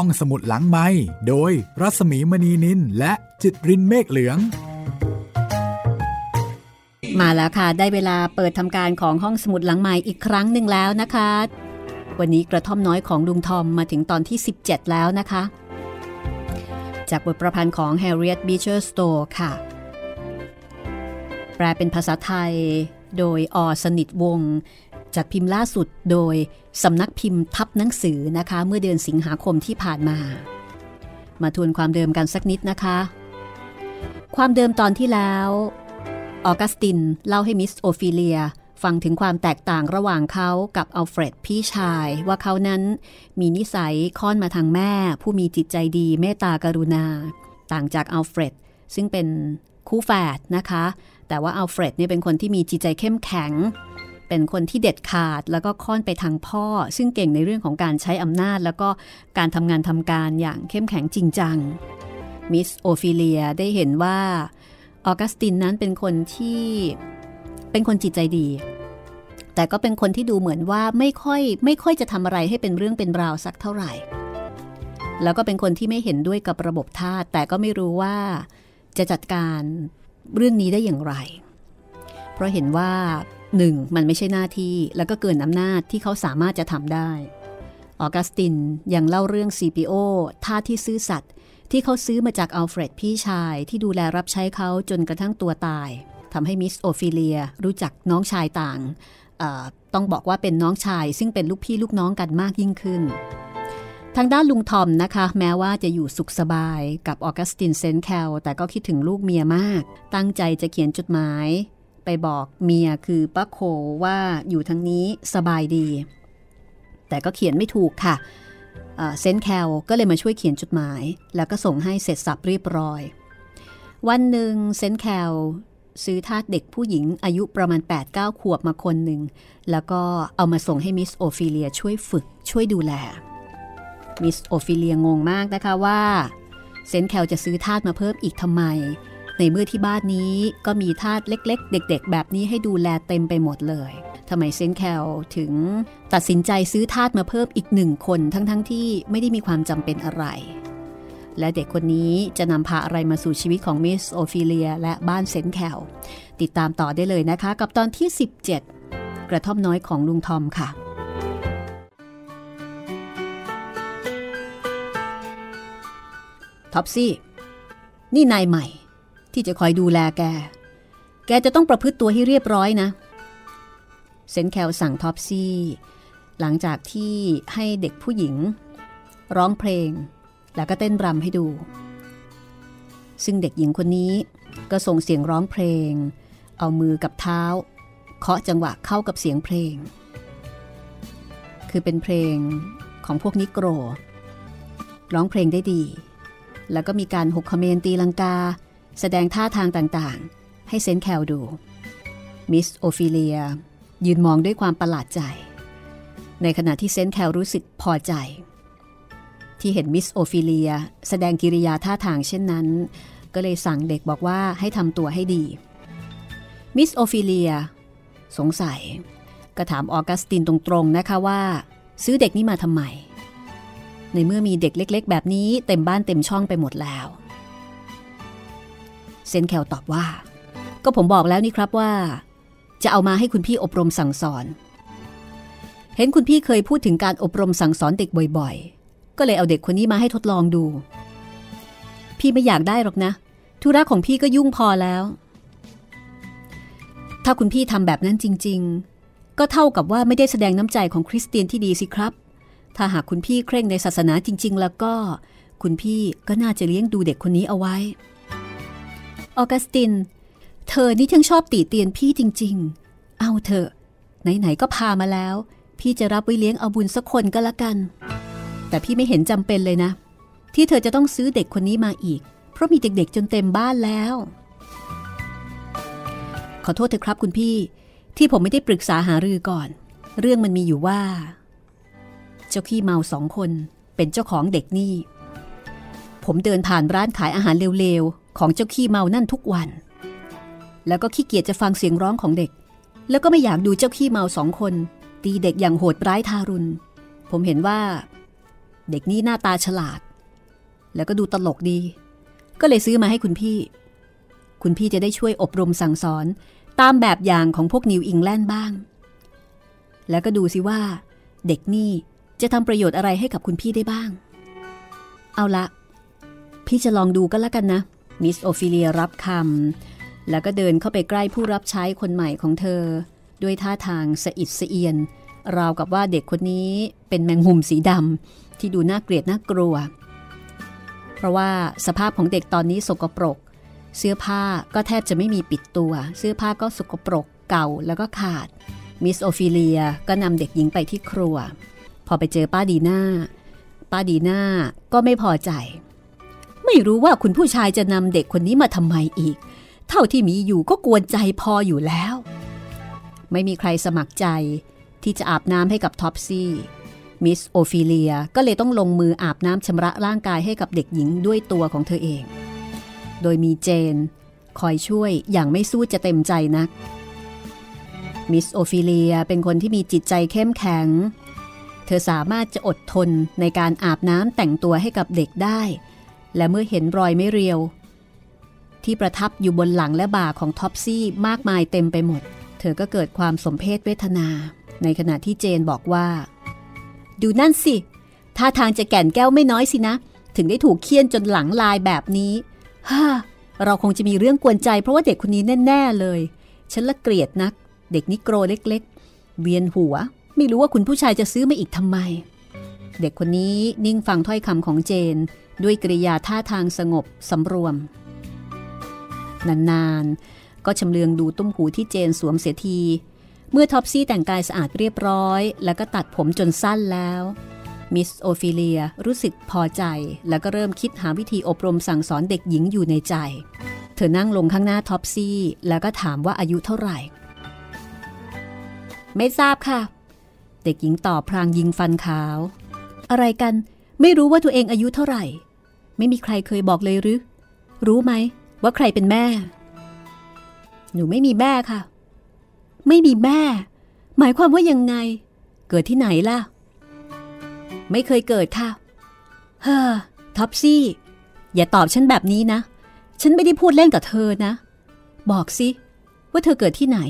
ห้องสมุดหลังไม้โดยรัสมีมณีนินและจิตรินเมฆเหลือง มาแล้วค่ะ ได้เวลาเปิดทำการของห้องสมุดหลังไม้อีกครั้งหนึ่งแล้วนะคะ วันนี้กระท่อมน้อยของลุงทอมมาถึงตอนที่ 17 แล้วนะคะ จากบทประพันธ์ของ Harriet Beecher Stowe ค่ะ แปลเป็นภาษาไทย โดยอสนิทวงศ์ จัดพิมพ์ล่าสุดโดยสำนักพิมพ์ทับหนังสือนะคะ เมื่อเดือนสิงหาคมที่ผ่านมา มาทวนความเดิมกันสักนิดนะคะ ความเดิมตอนที่แล้วออกัสตินเล่าให้มิสโอฟิเลียฟังถึงความแตกต่างระหว่างเขากับอัลเฟรดพี่ชายว่าเขานั้นมีนิสัยค่อนมาทางแม่ ผู้มีจิตใจดีเมตตากรุณา ต่างจากอัลเฟรดซึ่งเป็นคู่แฝดนะคะ แต่ว่าอัลเฟรดเนี่ยเป็นคนที่มีจิตใจเข้มแข็ง เป็นคนที่เด็ดขาดแล้วก็ค่อนไปทางพ่อ ซึ่งเก่งในเรื่องของการใช้อำนาจ แล้วก็การทำงานทำการอย่างเข้มแข็งจริงจัง มิสโอฟิเลียได้เห็นว่าออกัสตินนั้นเป็นคนที่เป็นคนจิตใจดี แต่ก็เป็นคนที่ดูเหมือนว่าไม่ค่อยไม่ค่อยจะทำอะไรให้เป็นเรื่องเป็นราวสักเท่าไหร่ แล้วก็เป็นคนที่ไม่เห็นด้วยกับระบบทาสแต่ก็ไม่รู้ว่าจะจัดการเรื่องนี้ได้อย่างไร เพราะเห็นว่า หนึ่งมันไม่ใช่หน้าที่ แล้วก็เกินอำนาจที่เขาสามารถจะทำได้ ออกัสตินยังเล่าเรื่อง CPO ท่าที่ซื่อสัตย์ที่เขาซื้อมาจากอัลเฟรดพี่ชายที่ดูแลรับใช้เขาจนกระทั่งตัวตายทำให้มิสโอฟิเลียรู้จักน้องชายต่าง ต้องบอกว่าเป็นน้องชาย ซึ่งเป็นลูกพี่ลูกน้องกันมากยิ่งขึ้น ทางด้านลุงทอมนะคะ แม้ว่าจะอยู่สุขสบายกับออกัสตินเซนแคลแต่ก็คิดถึงลูกเมียมาก ตั้งใจจะเขียนจดหมาย ไปบอกเมียคือป้าโคว่าอยู่ทางนี้สบายดี แต่ก็เขียนไม่ถูกค่ะเซนแคลก็เลยมาช่วยเขียนจดหมาย แล้วก็ส่งให้เสร็จสับเรียบร้อย วันหนึ่งเซนแคลซื้อทาสเด็กผู้หญิงอายุประมาณ 8-9 ขวบมาคนหนึ่ง แล้วก็เอามาส่งให้มิสโอฟิเลียช่วยฝึกช่วยดูแล มิสโอฟิเลียงงมากนะคะว่า เซนแคลจะซื้อทาสมาเพิ่มอีกทำไม ในเมื่อที่บ้านนี้ก็มีทาสเล็ก ๆ เด็ก ๆ แบบนี้ให้ดูแลเต็มไปหมดเลยทำไมเซนแคลถึงตัดสินใจซื้อทาสมาเพิ่มอีกหนึ่งคนทั้งๆที่ไม่ได้มีความจำเป็นอะไร และเด็กคนนี้จะนำพาอะไรมาสู่ชีวิตของมิสโอฟิเลียและบ้านเซนแคลติดตามต่อได้เลยนะคะ กับตอนที่ 17 กระท่อมน้อยของลุงทอมค่ะท็อปซี่ นี่นายใหม่ ที่จะคอยดูแลแก แกจะต้องประพฤติตัวให้เรียบร้อยนะ เซนแคลสั่งท็อปซี่ หลังจากที่ให้เด็กผู้หญิง ร้องเพลง แล้วก็เต้นรำให้ดู ซึ่งเด็กหญิงคนนี้ก็ส่งเสียงร้องเพลง เอามือกับเท้า เคาะจังหวะเข้ากับเสียงเพลง คือเป็นเพลงของพวกนิโกรร้องเพลงได้ดี แล้วก็มีการหกคะเมนตีลังกา แสดงท่าทางต่างๆ ให้เซนแคลดู มิสโอฟิเลีย ยืนมองด้วยความประหลาดใจ ในขณะที่เซนแคลรู้สึกพอใจ ที่เห็นมิสโอฟิเลีย แสดงกิริยาท่าทางเช่นนั้น ก็เลยสั่งเด็กบอกว่าให้ทำตัวให้ดี มิสโอฟิเลีย สงสัย ก็ถามออกัสตินตรงๆนะคะว่า ซื้อเด็กนี้มาทำไมในเมื่อมีเด็กเล็ก ๆ แบบนี้เต็มบ้านเต็มช่องไปหมดแล้ว เซนแคลตอบว่า ก็ผมบอกแล้วนี่ครับว่า จะเอามาให้คุณพี่อบรมสั่งสอน เห็นคุณพี่เคยพูดถึงการอบรมสั่งสอนเด็กบ่อยๆ ก็เลยเอาเด็กคนนี้มาให้ทดลองดู พี่ไม่อยากได้หรอกนะ ธุระของพี่ก็ยุ่งพอแล้ว ถ้าคุณพี่ทำแบบนั้นจริง ๆ ก็เท่ากับว่าไม่ได้แสดงน้ำใจของคริสเตียนที่ดีสิครับ ถ้าหากคุณพี่เคร่งในศาสนาจริง ๆ แล้วก็ คุณพี่ก็น่าจะเลี้ยงดูเด็กคนนี้เอาไว้ ออกัสติน เธอนี่ช่างชอบตีเตียนพี่จริง ๆ เอาเถอะ ไหน ๆ ก็พามาแล้ว พี่จะรับไว้เลี้ยงเอาบุญสักคนก็แล้วกัน แต่พี่ไม่เห็นจำเป็นเลยนะ ที่เธอจะต้องซื้อเด็กคนนี้มาอีก เพราะมีเด็กๆจนเต็มบ้านแล้ว ขอโทษเถอะครับคุณพี่ ที่ผมไม่ได้ปรึกษาหารือก่อน เรื่องมันมีอยู่ว่า เจ้าขี้เมาสองคนเป็นเจ้าของเด็กนี่ ผมเดินผ่านร้านขายอาหารเร็วๆ ของเจ้าขี้เมานั่นทุกวัน แล้วก็ขี้เกียจจะฟังเสียงร้องของเด็ก แล้วก็ไม่อยากดูเจ้าขี้เมาสองคน ตีเด็กอย่างโหดร้ายทารุณ ผมเห็นว่า เด็กนี่หน้าตาฉลาด แล้วก็ดูตลกดี ก็เลยซื้อมาให้คุณพี่ คุณพี่จะได้ช่วยอบรมสั่งสอนตามแบบอย่างของพวกนิวอิงแลนด์บ้าง แล้วก็ดูสิว่า เด็กนี่จะทำประโยชน์อะไรให้กับคุณพี่ได้บ้าง เอาละ พี่จะลองดูก็แล้วกันนะ มิสโอฟิเลียรับคำแล้วก็เดินเข้าไปใกล้ผู้รับใช้คนใหม่ของเธอ ด้วยท่าทางสะอิดสะเอียน ราวกับว่าเด็กคนนี้เป็นแมงมุมสีดำที่ดูน่าเกลียดน่ากลัว เพราะว่าสภาพของเด็กตอนนี้สกปรก เสื้อผ้าก็แทบจะไม่มีปิดตัว เสื้อผ้าก็สกปรกเก่าแล้วก็ขาด มิสโอฟิเลียก็นำเด็กหญิงไปที่ครัว พอไปเจอป้าดีน่าป้าดีน่าก็ไม่พอใจ ไม่รู้ว่าคุณผู้ชายจะนำเด็กคนนี้มาทำไมอีก เท่าที่มีอยู่ก็กวนใจพออยู่แล้ว ไม่มีใครสมัครใจที่จะอาบน้ำให้กับท็อปซี่มิสโอฟิเลียก็เลยต้องลงมืออาบน้ำชำระร่างกายให้กับเด็กหญิงด้วยตัวของเธอเอง โดยมีเจน คอยช่วยอย่างไม่สู้จะเต็มใจนัก มิสโอฟิเลียเป็นคนที่มีจิตใจเข้มแข็ง เธอสามารถจะอดทนในการอาบน้ำแต่งตัวให้กับเด็กได้ และเมื่อเห็นรอยไม้เรียว ที่ประทับอยู่บนหลังและบ่าของท็อปซี่มากมายเต็มไปหมด เธอก็เกิดความสมเพชเวทนา ในขณะที่เจนบอกว่า ดูนั่นสิท่าทางจะแก่นแก้วไม่น้อยสินะ ถึงได้ถูกเฆี่ยนจนหลังลายแบบนี้ฮ่าเราคงจะมีเรื่องกวนใจเพราะว่าเด็กคนนี้แน่ ๆ เลย ฉันละเกลียดนัก เด็กนิโกรเล็ก ๆ เวียนหัว ไม่รู้ว่าคุณผู้ชายจะซื้อมาอีกทำไม เด็กคนนี้นิ่งฟังถ้อยคำของเจน ด้วยกิริยาท่าทางสงบสำรวม นานๆ ก็ชำเลืองดูตุ้มหูที่เจนสวมเสียที เมื่อท็อปซี่แต่งกายสะอาดเรียบร้อย แล้วก็ตัดผมจนสั้นแล้วมิสโอฟิเลียรู้สึกพอใจ แล้วก็เริ่มคิดหาวิธีอบรมสั่งสอนเด็กหญิงอยู่ในใจ เธอนั่งลงข้างหน้าท็อปซี่ แล้วก็ถามว่าอายุเท่าไหร่ ไม่ทราบค่ะ เด็กหญิงตอบพรางยิงฟันขาว อะไรกัน ไม่รู้ว่าตัวเองอายุเท่าไหร่ ไม่มีใครเคยบอกเลยหรือ รู้ไหมว่าใครเป็นแม่ หนูไม่มีแม่ค่ะ ไม่มีแม่ หมายความว่ายังไง เกิดที่ไหนล่ะ ไม่เคยเกิดค่ะ เฮ้อท็อปซี่ อย่าตอบฉันแบบนี้นะ ฉันไม่ได้พูดเล่นกับเธอนะ บอกสิ ว่าเธอเกิดที่ไหน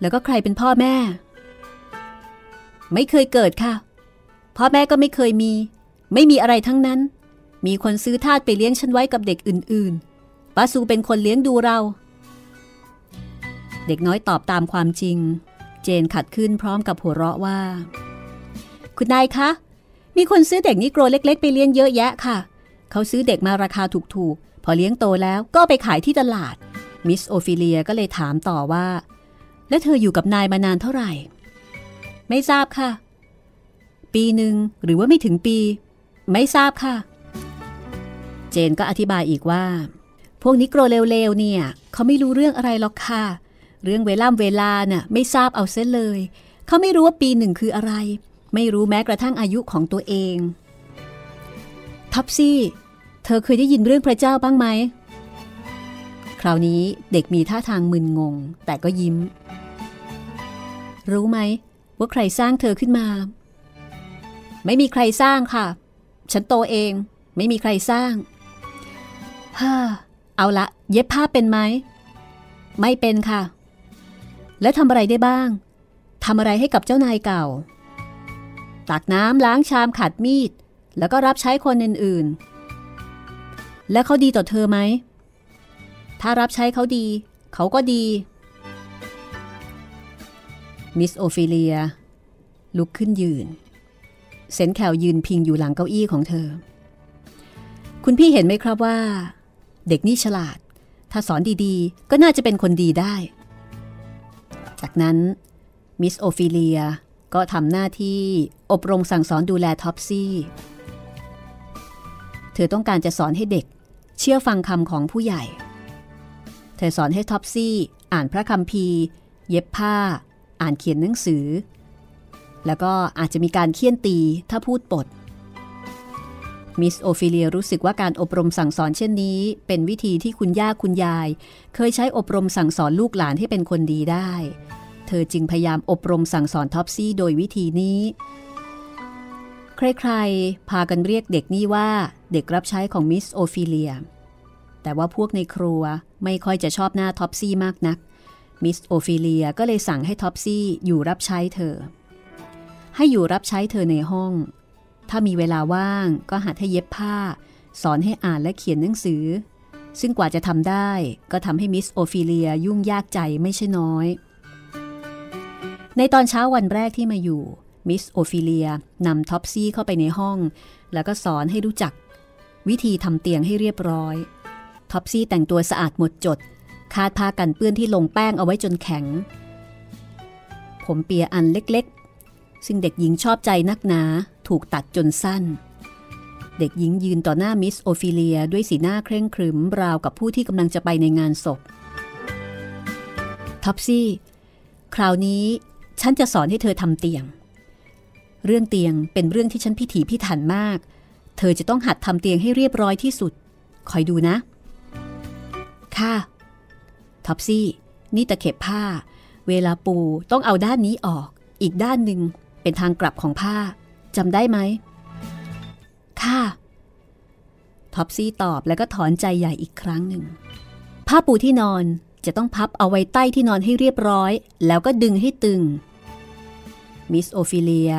แล้วก็ใครเป็นพ่อแม่ ไม่เคยเกิดค่ะ พ่อแม่ก็ไม่เคยมี ไม่มีอะไรทั้งนั้น มีคนซื้อทาสไปเลี้ยงฉันไว้กับเด็กอื่นๆป้าซูเป็นคนเลี้ยงดูเรา เด็กน้อยตอบตามความจริง เจนขัดขึ้นพร้อมกับหัวเราะว่า คุณนายคะ มีคนซื้อเด็กนิโกรเล็ก ๆ ไปเลี้ยงเยอะแยะค่ะ เขาซื้อเด็กมาราคาถูกๆ พอเลี้ยงโตแล้วก็ไปขายที่ตลาด มิสโอฟิเลียก็เลยถามต่อว่า แล้วเธออยู่กับนายมานานเท่าไหร่ ไม่ทราบค่ะ ปีหนึ่งหรือว่าไม่ถึงปี ไม่ทราบค่ะ เจนก็อธิบายอีกว่า พวกนิโกรเลวๆเนี่ยเขาไม่รู้เรื่องอะไรหรอกค่ะ เรื่องเวล่ำเวลาน่ะไม่ทราบเอาเส้นเลย เขาไม่รู้ว่าปีหนึ่งคืออะไร ไม่รู้แม้กระทั่งอายุของตัวเอง ท็อปซี่ เธอเคยได้ยินเรื่องพระเจ้าบ้างไหม คราวนี้เด็กมีท่าทางมึนงง แต่ก็ยิ้ม รู้ไหมว่าใครสร้างเธอขึ้นมา ไม่มีใครสร้างค่ะ ฉันโตเอง ไม่มีใครสร้าง ฮ่าเอาละ เย็บผ้าเป็นไหม ไม่เป็นค่ะ แล้วทำอะไรได้บ้างทำอะไรให้กับเจ้านายเก่า ตักน้ำล้างชามขัดมีด แล้วก็รับใช้คนอื่นๆ แล้วเขาดีต่อเธอไหม ถ้ารับใช้เขาดี เขาก็ดี มิสโอฟิเลีย ลุกขึ้นยืน เซนแคลยืนพิงอยู่หลังเก้าอี้ของเธอ คุณพี่เห็นไหมครับว่า เด็กนี่ฉลาด ถ้าสอนดีๆ ก็น่าจะเป็นคนดีได้ จากนั้นมิสโอฟิเลียก็ทำหน้าที่อบรมสั่งสอนดูแลท็อปซี่ เธอต้องการจะสอนให้เด็ก เชื่อฟังคำของผู้ใหญ่ เธอสอนให้ท็อปซี่ อ่านพระคัมภีร์ เย็บผ้า อ่านเขียนหนังสือ แล้วก็อาจจะมีการเฆี่ยนตีถ้าพูดปด มิสโอฟิเลียรู้สึกว่าการอบรมสั่งสอนเช่นนี้ เป็นวิธีที่คุณย่าคุณยาย เคยใช้อบรมสั่งสอนลูกหลานให้เป็นคนดีได้ เธอจึงพยายามอบรมสั่งสอนท็อปซี่โดยวิธีนี้ ใครๆ พากันเรียกเด็กนี่ว่าเด็กรับใช้ของมิสโอฟิเลีย แต่ว่าพวกในครัวไม่ค่อยจะชอบหน้าท็อปซี่มากนัก มิสโอฟิเลียก็เลยสั่งให้ท็อปซี่อยู่รับใช้เธอ ให้อยู่รับใช้เธอในห้อง ถ้ามีเวลาว่างก็หัดให้เย็บผ้า สอนให้อ่านและเขียนหนังสือ ซึ่งกว่าจะทำได้ก็ทำให้มิสโอฟิเลียยุ่งยากใจไม่ใช่น้อย ในตอนเช้าวันแรกที่มาอยู่มิสโอฟิเลียนำท็อปซี่เข้าไปในห้อง แล้วก็สอนให้รู้จัก วิธีทำเตียงให้เรียบร้อยท็อปซี่แต่งตัวสะอาดหมดจด คาดผ้ากันเปื้อนที่ลงแป้งเอาไว้จนแข็ง ผมเปียอันเล็กๆ ซึ่งเด็กหญิงชอบใจนักหนา ถูกตัดจนสั้น เด็กหญิงยืนต่อหน้ามิสโอฟิเลียด้วยสีหน้าเคร่งขรึมราวกับผู้ที่กำลังจะไปในงานศพ ท็อปซี่ คราวนี้ฉันจะสอนให้เธอทำเตียง เรื่องเตียงเป็นเรื่องที่ฉันพิถีพิถันมาก เธอจะต้องหัดทำเตียงให้เรียบร้อยที่สุด คอยดูนะ ค่ะ ท็อปซี่ นี่ตะเข็บผ้า เวลาปูต้องเอาด้านนี้ออก อีกด้านหนึ่งเป็นทางกลับของผ้า จำได้ไหม ค่ะ ท็อปซี่ตอบแล้วก็ถอนใจใหญ่อีกครั้งหนึ่ง ผ้าปูที่นอนจะต้องพับเอาไว้ใต้ที่นอนให้เรียบร้อย แล้วก็ดึงให้ตึง มิสโอฟิเลีย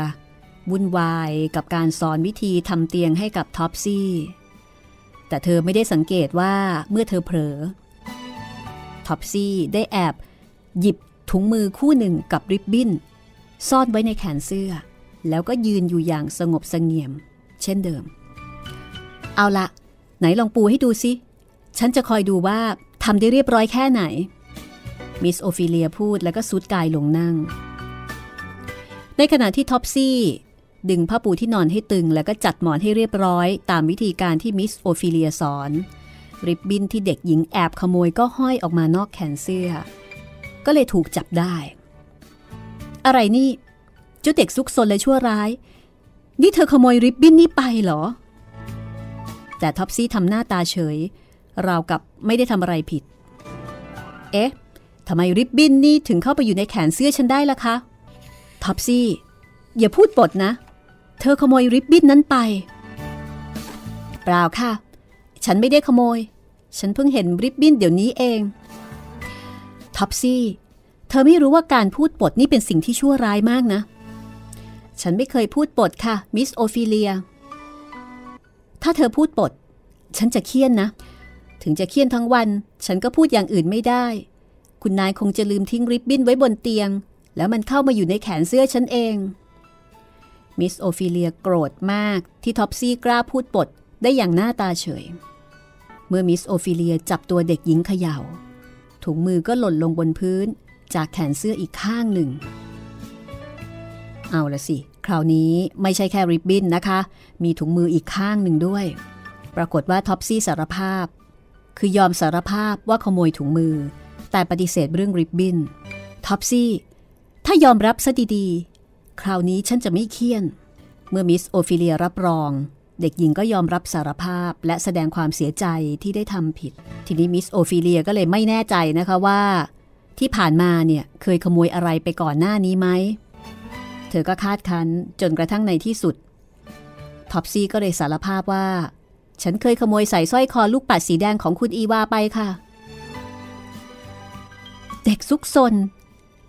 วุ่นวายกับการสอนวิธีทำเตียงให้กับท็อปซี่ แต่เธอไม่ได้สังเกตว่าเมื่อเธอเผลอ ท็อปซี่ได้แอบหยิบถุงมือคู่หนึ่งกับริบบิ้น ซ่อนไว้ในแขนเสื้อ แล้วก็ยืนอยู่อย่างสงบเสงี่ยม เช่นเดิม เอาละไหนลองปูให้ดูสิฉันจะคอยดูว่าทำได้เรียบร้อยแค่ไหน มิสโอฟิเลียพูดแล้วก็ซุดกายลงนั่ง ในขณะที่ท็อปซี่ดึงผ้าปูที่นอนให้ตึงแล้วก็จัดหมอนให้เรียบร้อยตามวิธีการที่มิสโอฟิเลียสอน ริบบิ้นที่เด็กหญิงแอบขโมยก็ห้อยออกมานอกแขนเสื้อ ก็เลยถูกจับได้ อะไรนี่ เจ้าเด็กซุกซนและชั่วร้าย นี่เธอขโมยริบบิ้นนี่ไปเหรอ แต่ท็อปซี่ทำหน้าตาเฉย ราวกับไม่ได้ทำอะไรผิด เอ๊ะทำไมริบบิ้นนี่ถึงเข้าไปอยู่ในแขนเสื้อฉันได้ล่ะคะท็อปซี่ อย่าพูดปดนะ เธอขโมยริบบิ้นนั้นไป เปล่าค่ะ ฉันไม่ได้ขโมย ฉันเพิ่งเห็นริบบิ้นเดี๋ยวนี้เองท็อปซี่ เธอไม่รู้ว่าการพูดปดนี่เป็นสิ่งที่ชั่วร้ายมากนะ ฉันไม่เคยพูดปดค่ะ มิสโอฟิเลีย ถ้าเธอพูดปด ฉันจะเฆี่ยนนะ ถึงจะเฆี่ยนทั้งวัน ฉันก็พูดอย่างอื่นไม่ได้ คุณนายคงจะลืมทิ้งริบบิ้นไว้บนเตียง แล้วมันเข้ามาอยู่ในแขนเสื้อฉันเอง มิสโอฟิเลียโกรธมากที่ท็อปซี่กล้าพูดปดได้อย่างหน้าตาเฉย เมื่อมิสโอฟิเลียจับตัวเด็กหญิงเขย่า ถุงมือก็หล่นลงบนพื้น จากแขนเสื้ออีกข้างหนึ่ง เอาละสิ คราวนี้ไม่ใช่แค่ริบบิ้นนะคะ มีถุงมืออีกข้างหนึ่งด้วย ปรากฏว่าท็อปซี่สารภาพ คือยอมสารภาพว่าขโมยถุงมือ แต่ปฏิเสธเรื่องริบบิ้นท็อปซี่ ถ้ายอมรับซะดีๆ คราวนี้ฉันจะไม่เฆี่ยน เมื่อมิสโอฟิเลียรับรอง เด็กหญิงก็ยอมรับสารภาพและแสดงความเสียใจที่ได้ทำผิด ทีนี้มิสโอฟิเลียก็เลยไม่แน่ใจนะคะว่า ที่ผ่านมาเนี่ยเคยขโมยอะไรไปก่อนหน้านี้ไหม เธอก็คาดคั้นจนกระทั่งในที่สุด ท็อปซี่ก็เลยสารภาพว่า ฉันเคยขโมยใส่สร้อยคอลูกปัดสีแดงของคุณอีวาไปค่ะ เด็กซุกซน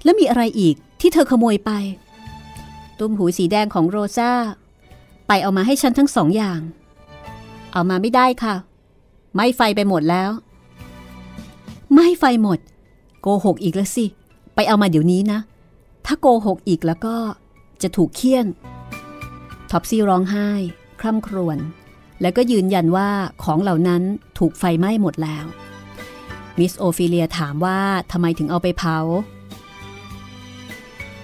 แล้วมีอะไรอีกที่เธอขโมยไป ตุ้มหูสีแดงของโรซาไปเอามาให้ฉันทั้งสองอย่าง เอามาไม่ได้ค่ะ ไหม้ไฟไปหมดแล้ว ไหม้ไฟหมด โกหกอีกแล้วสิ ไปเอามาเดี๋ยวนี้นะ ถ้าโกหกอีกแล้วก็ จะถูกเฆี่ยน ท็อปซี่ร้องไห้ คร่ำครวญ แล้วก็ยืนยันว่าของเหล่านั้นถูกไฟไหม้หมดแล้ว มิสโอฟิเลียถามว่าทำไมถึงเอาไปเผา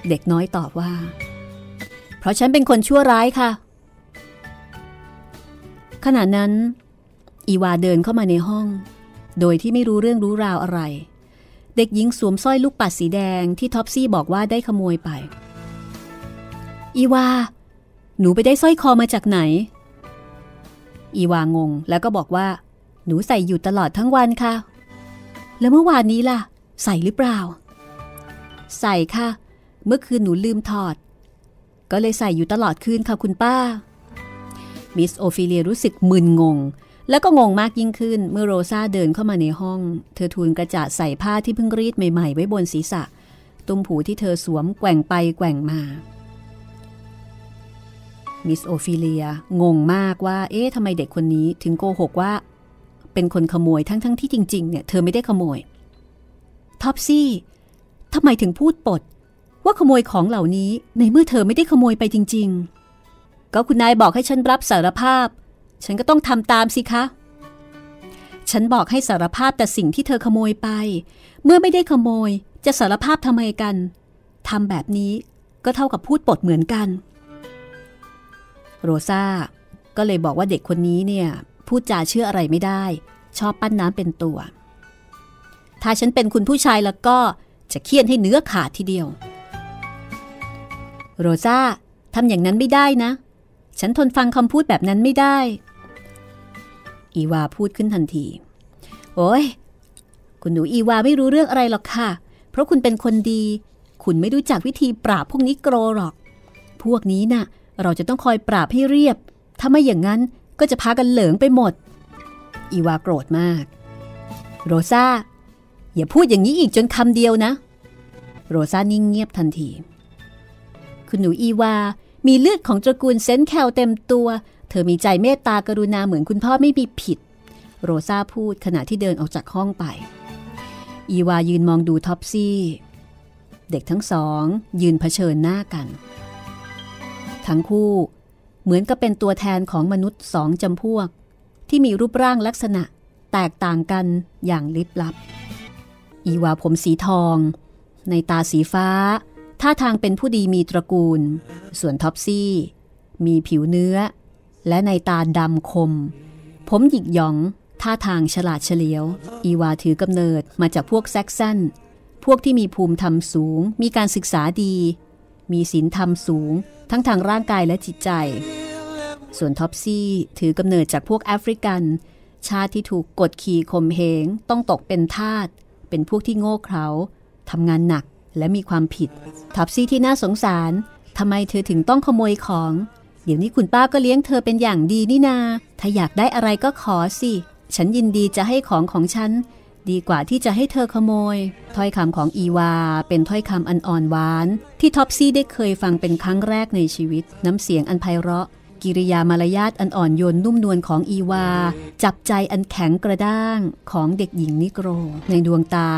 เด็กน้อยตอบว่า เพราะฉันเป็นคนชั่วร้ายค่ะ ขณะนั้น อีวาเดินเข้ามาในห้อง โดยที่ไม่รู้เรื่องรู้ราวอะไร เด็กหญิงสวมสร้อยลูกปัดสีแดงที่ท็อปซี่บอกว่าได้ขโมยไป อีวา หนูไปได้สร้อยคอมาจากไหน อีวางงแล้วก็บอกว่า หนูใส่อยู่ตลอดทั้งวันค่ะ แล้วเมื่อวานนี้ล่ะ ใส่หรือเปล่า ใส่ค่ะ เมื่อคืนหนูลืมถอด ก็เลยใส่อยู่ตลอดคืนค่ะคุณป้า มิสโอฟิเลียรู้สึกมึนงงแล้วก็งงมากยิ่งขึ้นเมื่อโรซาเดินเข้ามาในห้อง เธอทูนกระจาดใส่ผ้าที่เพิ่งรีดใหม่ๆ ไว้บนศีรษะ ตุ้มหูที่เธอสวมแกว่งไปแกว่งมา มิสโอฟิเลียงงมากว่า เอ๊ะทำไมเด็กคนนี้ถึงโกหกว่า เป็นคนขโมยทั้งๆทที่จริงๆเนี่ยเธอไม่ได้ขโมย ท็อปซี่ทำไมถึงพูดปด ว่าขโมยของเหล่านี้ในเมื่อเธอไม่ได้ขโมยไปจริง ๆ ก็คุณนายบอกให้ฉันรับสารภาพ ฉันก็ต้องทำตามสิคะ ฉันบอกให้สารภาพแต่สิ่งที่เธอขโมยไป เมื่อไม่ได้ขโมยจะสารภาพทำไมกันทำแบบนี้ก็เท่ากับพูดปดเหมือนกัน โรซาก็เลยบอกว่าเด็กคนนี้เนี่ยพูดจาเชื่ออะไรไม่ได้ ชอบปั้นน้ำเป็นตัว ถ้าฉันเป็นคุณผู้ชายแล้วก็จะเคี่ยนให้เนื้อขาดทีเดียว โรซาทำอย่างนั้นไม่ได้นะ ฉันทนฟังคำพูดแบบนั้นไม่ได้ อีวาพูดขึ้นทันที โอ้ยคุณหนูอีวาไม่รู้เรื่องอะไรหรอกค่ะ เพราะคุณเป็นคนดี คุณไม่รู้จักวิธีปราบพวกนี้โกรหรอก พวกนี้นะ่ะ เราจะต้องคอยปราบให้เรียบ ถ้าไม่อย่างนั้นก็จะพากันเหลิงไปหมด อีวาโกรธมาก โรซาอย่าพูดอย่างนี้อีกจนคำเดียวนะ โรซานิ่งเงียบทันที คุณหนูอีวา มีเลือดของตระกูลเซนแคลเต็มตัว เธอมีใจเมตตากรุณาเหมือนคุณพ่อไม่มีผิด โรซาพูดขณะที่เดินออกจากห้องไป อีวายืนมองดูท็อปซี่ เด็กทั้งสองยืนเผชิญหน้ากัน ทั้งคู่ เหมือนกับเป็นตัวแทนของมนุษย์สองจำพวก ที่มีรูปร่างลักษณะแตกต่างกันอย่างลิบลับ อีวาผมสีทอง นัยน์ตาสีฟ้า ท่าทางเป็นผู้ดีมีตระกูล ส่วนท็อปซี่ มีผิวเนื้อ และนัยน์ตาดำคม ผมหยิกหยอง ท่าทางฉลาดเฉลียว อีวาถือกำเนิดมาจากพวกแซกซันพวกที่มีภูมิธรรมสูง มีการศึกษาดี มีศีลธรรมสูง ทั้งทางร่างกายและจิตใจ ส่วนท็อปซี่ถือกำเนิดจากพวกแอฟริกัน ชาติที่ถูกกดขี่ข่มเหงต้องตกเป็นทาส เป็นพวกที่โง่เขลาทำงานหนักและมีความผิด ท็อปซี่ที่น่าสงสารทำไมเธอถึงต้องขโมยของ เดี๋ยวนี้คุณป้าก็เลี้ยงเธอเป็นอย่างดีนี่นา ถ้าอยากได้อะไรก็ขอสิ ฉันยินดีจะให้ของของฉัน ดีกว่าที่จะให้เธอขโมย ถ้อยคำของอีวา เป็นถ้อยคำอันอ่อนหวาน ที่ท็อปซี่ได้เคยฟังเป็นครั้งแรกในชีวิต น้ำเสียงอันไพเราะ กิริยามารยาทอันอ่อนโยนนุ่มนวลของอีวา จับใจอันแข็งกระด้างของเด็กหญิงนิโกร ในดวงตา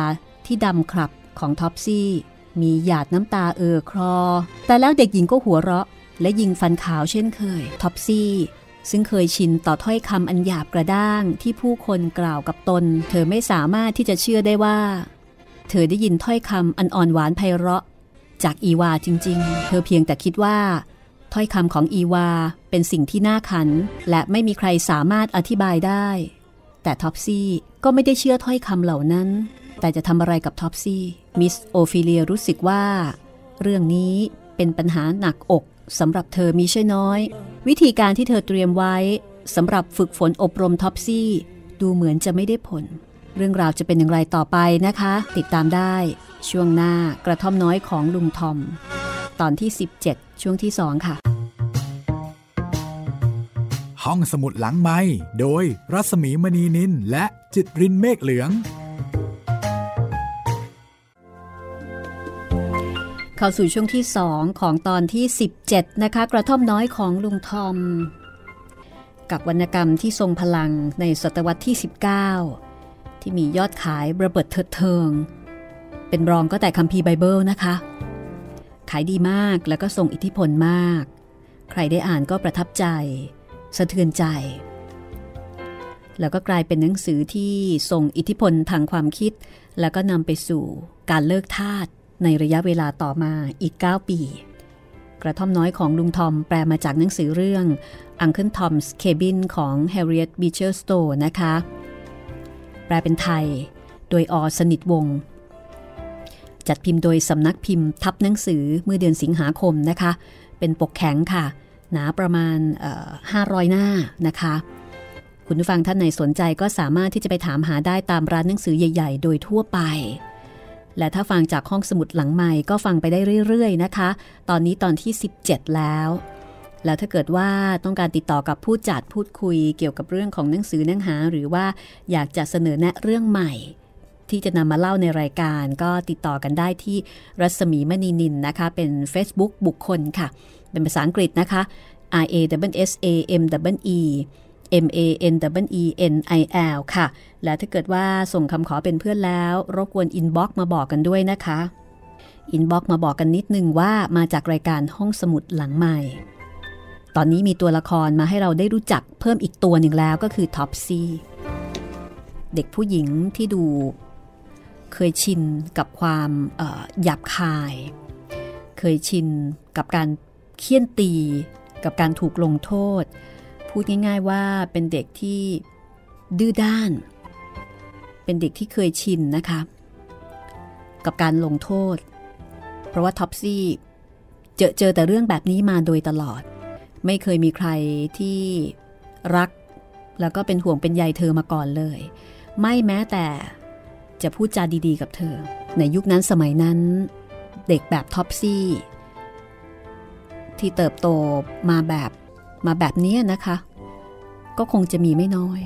ที่ดำขลับของท็อปซี่ มีหยาดน้ำตาเอ่อคลอแต่แล้วเด็กหญิงก็หัวเราะ และยิงฟันขาวเช่นเคยท็อปซี่ ซึ่งเคยชินต่อถ้อยคำอันหยาบกระด้างที่ผู้คนกล่าวกับตน เธอไม่สามารถที่จะเชื่อได้ว่า เธอได้ยินถ้อยคำอันอ่อนหวานไพเราะ จากอีวาจริง ๆ เธอเพียงแต่คิดว่า ถ้อยคำของอีวาเป็นสิ่งที่น่าขัน และไม่มีใครสามารถอธิบายได้ แต่ท็อปซี่ก็ไม่ได้เชื่อถ้อยคำเหล่านั้น แต่จะทำอะไรกับท็อปซี่มิสโอฟิเลียรู้สึกว่า เรื่องนี้เป็นปัญหาหนักอกสำหรับเธอมิใช่น้อย วิธีการที่เธอเตรียมไว้สำหรับฝึกฝนอบรมท็อปซี่ ดูเหมือนจะไม่ได้ผล เรื่องราวจะเป็นอย่างไรต่อไปนะคะ ติดตามได้ช่วงหน้ากระท่อมน้อยของลุงทอม ตอนที่ 17 ช่วงที่ 2 ค่ะ ห้องสมุดหลังไม้โดยรัสมีมณีนินและจิตรินเมฆเหลือง เข้าสู่ช่วงที่2ของตอนที่ 17 นะคะ กระท่อมน้อยของลุงทอม กับวรรณกรรมที่ทรงพลังในศตวรรษที่ 19 ที่มียอดขายระเบิดเถิดเทิง เป็นรองก็แต่คัมภีร์ไบเบิลนะคะ ขายดีมากแล้วก็ทรงอิทธิพลมาก ใครได้อ่านก็ประทับใจ สะเทือนใจ แล้วก็กลายเป็นหนังสือที่ส่งอิทธิพลทางความคิด แล้วก็นำไปสู่การเลิกทาส ในระยะเวลาต่อมาอีก 9 ปี กระท่อมน้อยของลุงทอมแปลมาจากหนังสือเรื่อง Uncle Tom's Cabin ของ Harriet Beecher Stowe นะคะ แปลเป็นไทย โดยอสนิทวงศ์จัดพิมพ์โดยสำนักพิมพ์ทับหนังสือเมื่อเดือนสิงหาคมนะคะ เป็นปกแข็งค่ะ หนาประมาณ 500 หน้านะคะคุณผู้ฟังท่านไหนสนใจก็สามารถที่จะไปถามหาได้ตามร้านหนังสือใหญ่ ๆ โดยทั่วไป และถ้าฟังจากห้องสมุดหลังใหม่ก็ฟังไปได้เรื่อยๆนะคะ ตอนนี้ตอนที่ 17 แล้ว แล้วถ้าเกิดว่าต้องการติดต่อกับผู้จัดพูดคุยเกี่ยวกับเรื่องของหนังสือเนื้อหา หรือว่าอยากจะเสนอแนะเรื่องใหม่ ที่จะนำมาเล่าในรายการก็ติดต่อกันได้ที่รัศมีมณีนิลนะคะ เป็น Facebook บุคคลค่ะ เป็นภาษาอังกฤษนะคะ R A double S A M double E M A N double E N I L ค่ะ และถ้าเกิดว่าส่งคำขอเป็นเพื่อนแล้ว รบกวน inbox มาบอกกันด้วยนะคะ inbox มาบอกกันนิดนึงว่ามาจากรายการห้องสมุดหลังใหม่ ตอนนี้มีตัวละครมาให้เราได้รู้จักเพิ่มอีกตัวหนึ่งแล้วก็คือท็อปซี่เด็กผู้หญิงที่ดูเคยชินกับความหยาบคาย เคยชินกับการเคี่ยนตี กับการถูกลงโทษ พูดง่าย ๆว่าเป็นเด็กที่ดื้อด้าน เป็นเด็กที่เคยชินนะคะ กับการลงโทษ เพราะว่าท็อปซี่เจอเจอแต่เรื่องแบบนี้มาโดยตลอด ไม่เคยมีใครที่รัก แล้วก็เป็นห่วงเป็นใยเธอมาก่อนเลย ไม่แม้แต่จะพูดจาดีๆกับเธอ ในยุคนั้นสมัยนั้น เด็กแบบท็อปซี่ที่เติบโตมาแบบ มาแบบนี้นะคะ ก็คงจะมีไม่น้อย